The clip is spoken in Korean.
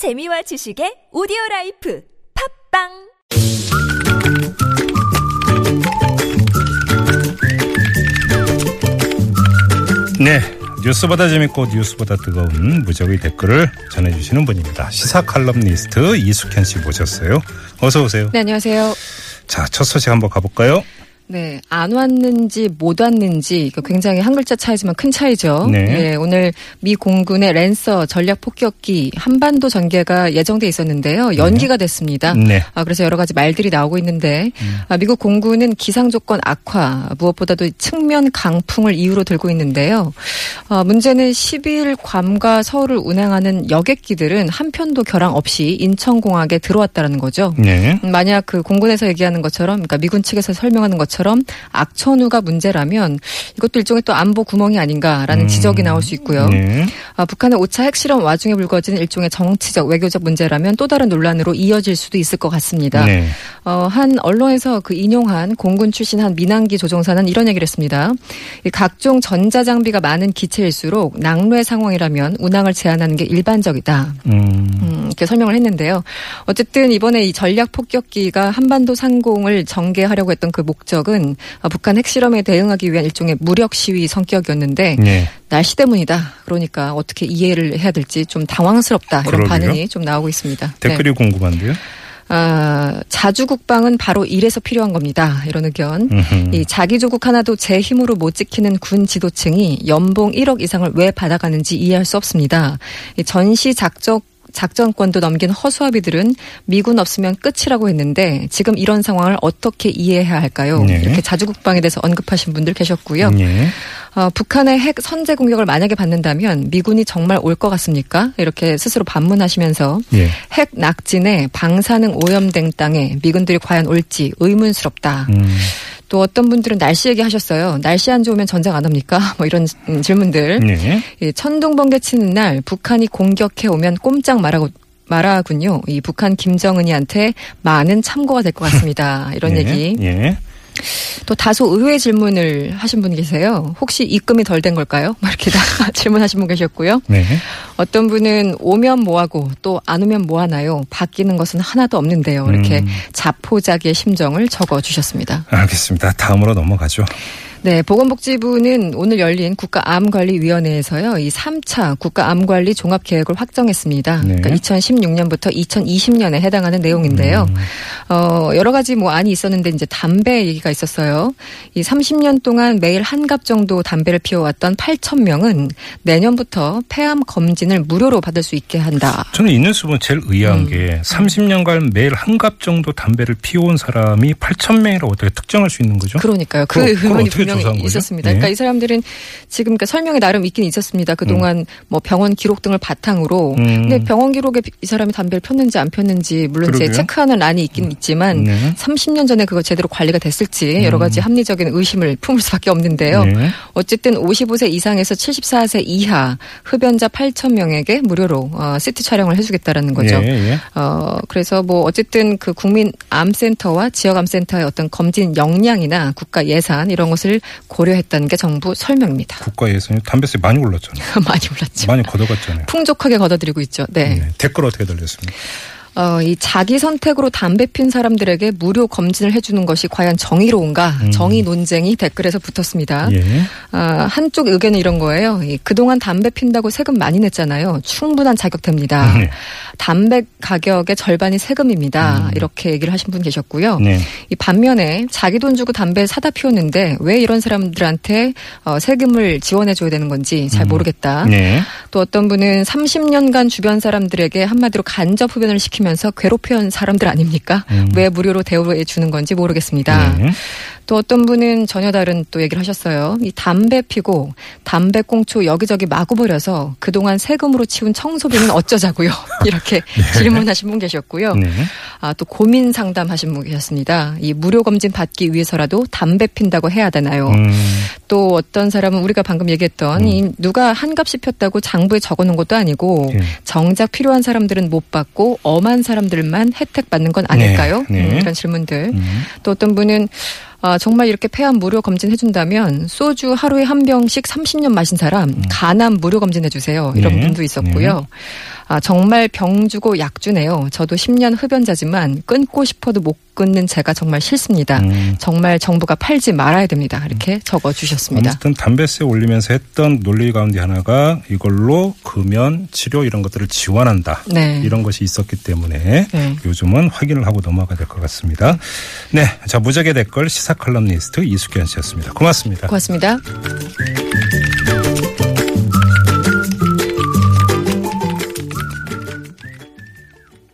재미와 지식의 오디오 라이프 팟빵 네. 뉴스보다 재밌고 뉴스보다 뜨거운 무적의 댓글을 전해주시는 분입니다. 시사 칼럼니스트 이숙현 씨 모셨어요. 어서 오세요. 네, 안녕하세요. 자, 첫 소식 한번 가볼까요? 네, 안 왔는지 못 왔는지 굉장히 한 글자 차이지만 큰 차이죠. 네. 예, 오늘 미 공군의 랜서 전략 폭격기 한반도 전개가 예정돼 있었는데요. 연기가 됐습니다. 네. 아, 그래서 여러 가지 말들이 나오고 있는데 아, 미국 공군은 기상 조건 악화 무엇보다도 측면 강풍을 이유로 들고 있는데요. 아, 문제는 12일 괌과 서울을 운항하는 여객기들은 한 편도 결항 없이 인천공항에 들어왔다는 거죠. 네. 음, 만약 그 공군에서 얘기하는 것처럼, 그러니까 미군 측에서 설명하는 것처럼 악천후가 문제라면 이것도 일종의 또 안보 구멍이 아닌가라는 지적이 나올 수 있고요. 네. 아, 북한의 5차 핵실험 와중에 불거진 일종의 정치적 외교적 문제라면 또 다른 논란으로 이어질 수도 있을 것 같습니다. 네. 어, 한 언론에서 그 인용한 공군 출신 한 민항기 조종사는 이런 얘기를 했습니다. 이 각종 전자장비가 많은 기체일수록 낙뢰 상황이라면 운항을 제한하는 게 일반적이다. 음. 음, 이렇게 설명을 했는데요. 어쨌든 이번에 이 전략 폭격기가 한반도 상공을 전개하려고 했던 그 목적은 어, 북한 핵실험에 대응하기 위한 일종의 무력 시위 성격이었는데 네. 날씨 때문이다. 그러니까 어떻게 이해를 해야 될지 좀 당황스럽다. 이런 그러게요. 반응이 좀 나오고 있습니다. 네. 댓글이 궁금한데요. 아, 자주 국방은 바로 이래서 필요한 겁니다. 이런 의견. 이 자기 조국 하나도 제 힘으로 못 지키는 군 지도층이 연봉 1억 이상을 왜 받아가는지 이해할 수 없습니다. 이 전시 작적 작전권도 넘긴 허수아비들은 미군 없으면 끝이라고 했는데 지금 이런 상황을 어떻게 이해해야 할까요? 네. 이렇게 자주국방에 대해서 언급하신 분들 계셨고요. 네. 어, 북한의 핵 선제 공격을 만약에 받는다면 미군이 정말 올 것 같습니까? 이렇게 스스로 반문하시면서 예. 핵 낙진에 방사능 오염된 땅에 미군들이 과연 올지 의문스럽다. 음. 또 어떤 분들은 날씨 얘기하셨어요. 날씨 안 좋으면 전쟁 안 합니까? 뭐 이런 음, 질문들. 네. 이 천둥 번개 치는 날 북한이 공격해 오면 꼼짝 말하고 말하군요. 이 북한 김정은이한테 많은 참고가 될 것 같습니다. 이런 예. 얘기. 예. 또 다소 의외의 질문을 하신 분 계세요. 혹시 입금이 덜 된 걸까요? 막 이렇게 다 질문하신 분 계셨고요. 네. 어떤 분은 오면 뭐하고 또 안 오면 뭐하나요? 바뀌는 것은 하나도 없는데요. 이렇게 음. 자포자기의 심정을 적어 주셨습니다. 알겠습니다. 다음으로 넘어가죠. 네, 보건복지부는 오늘 열린 국가암관리위원회에서요, 이 3차 국가암관리 종합계획을 확정했습니다. 네. 그러니까 2016년부터 2020년에 해당하는 내용인데요. 음. 어, 여러 가지 뭐 안이 있었는데 이제 담배 얘기가 있었어요. 이 30년 동안 매일 한갑 정도 담배를 피워왔던 8천 명은 내년부터 폐암 검진을 무료로 받을 수 있게 한다. 저는 이 뉴스 보면 제일 의아한 음. 게 30년간 매일 한갑 정도 담배를 피워온 사람이 8천 명이라고 어떻게 특정할 수 있는 거죠? 그러니까요. 그 그걸 의문이 분명히? 있었습니다. 네. 그러니까 이 사람들은 지금 그러니까 설명에 나름 있긴 있었습니다. 그동안 뭐 병원 기록 등을 바탕으로. 음. 근데 병원 기록에 이 사람이 담배를 폈는지 안 폈는지 물론 이제 그러게요. 체크하는 란이 있긴 있지만 네. 30년 전에 그거 제대로 관리가 됐을지 여러 가지 합리적인 의심을 품을 수밖에 없는데요. 음. 네. 어쨌든 55세 이상에서 74세 이하 흡연자 8천 명에게 무료로 어, CT 촬영을 해주겠다라는 거죠. 예, 예. 어, 그래서 뭐 어쨌든 그 국민 암센터와 지역 암센터의 어떤 검진 역량이나 국가 예산 이런 것을 고려했다는 게 정부 설명입니다. 국가 예산이 담배세 많이 올랐잖아요. 많이 올랐죠. 많이 걷어갔잖아요. 풍족하게 걷어들이고 있죠. 네. 네. 댓글 어떻게 달렸습니까? 어, 이 자기 선택으로 담배 핀 사람들에게 무료 검진을 해주는 것이 과연 정의로운가? 음. 정의 논쟁이 댓글에서 붙었습니다. 예. 아, 한쪽 의견은 이런 거예요. 이 그동안 담배 핀다고 세금 많이 냈잖아요. 충분한 자격됩니다. 네. 담배 가격의 절반이 세금입니다. 음. 이렇게 얘기를 하신 분 계셨고요. 네. 이 반면에 자기 돈 주고 담배 사다 피웠는데 왜 이런 사람들한테 어, 세금을 지원해 줘야 되는 건지 잘 모르겠다. 네. 또 어떤 분은 30년간 주변 사람들에게 한마디로 간접 흡연을 시키면서 괴롭혀온 사람들 아닙니까? 음. 왜 무료로 대우해 주는 건지 모르겠습니다. 네. 또 어떤 분은 전혀 다른 또 얘기를 하셨어요. 이 담배 피고 담배 꽁초 여기저기 마구 버려서 그동안 세금으로 치운 청소비는 어쩌자고요. 이렇게 질문하신 분 계셨고요. 네. 아, 또 고민 상담하신 분 계셨습니다. 이 무료 검진 받기 위해서라도 담배 핀다고 해야 되나요? 음. 또 어떤 사람은 우리가 방금 얘기했던 이 누가 한값이 폈다고 장부에 적어놓은 것도 아니고 예. 정작 필요한 사람들은 못 받고 엄한 사람들만 혜택 받는 건 아닐까요? 네, 네. 음, 이런 질문들. 음. 또 어떤 분은 아, 정말 이렇게 폐암 무료 검진 해준다면 소주 하루에 한 병씩 30년 마신 사람 간암 무료 검진 해주세요. 이런 네, 분도 있었고요. 아, 정말 병 주고 약 주네요. 저도 10년 흡연자지만 끊고 싶어도 못 끊는 제가 정말 싫습니다. 음. 정말 정부가 팔지 말아야 됩니다. 이렇게 적어 주셨습니다. 어쨌든 담배세 올리면서 했던 논리 가운데 하나가 이걸로 금연, 치료 이런 것들을 지원한다. 네. 이런 것이 있었기 때문에 네. 요즘은 확인을 하고 넘어가야 될 것 같습니다. 네. 자, 무적의 댓글 시사 칼럼니스트 이수견 씨였습니다. 고맙습니다. 고맙습니다.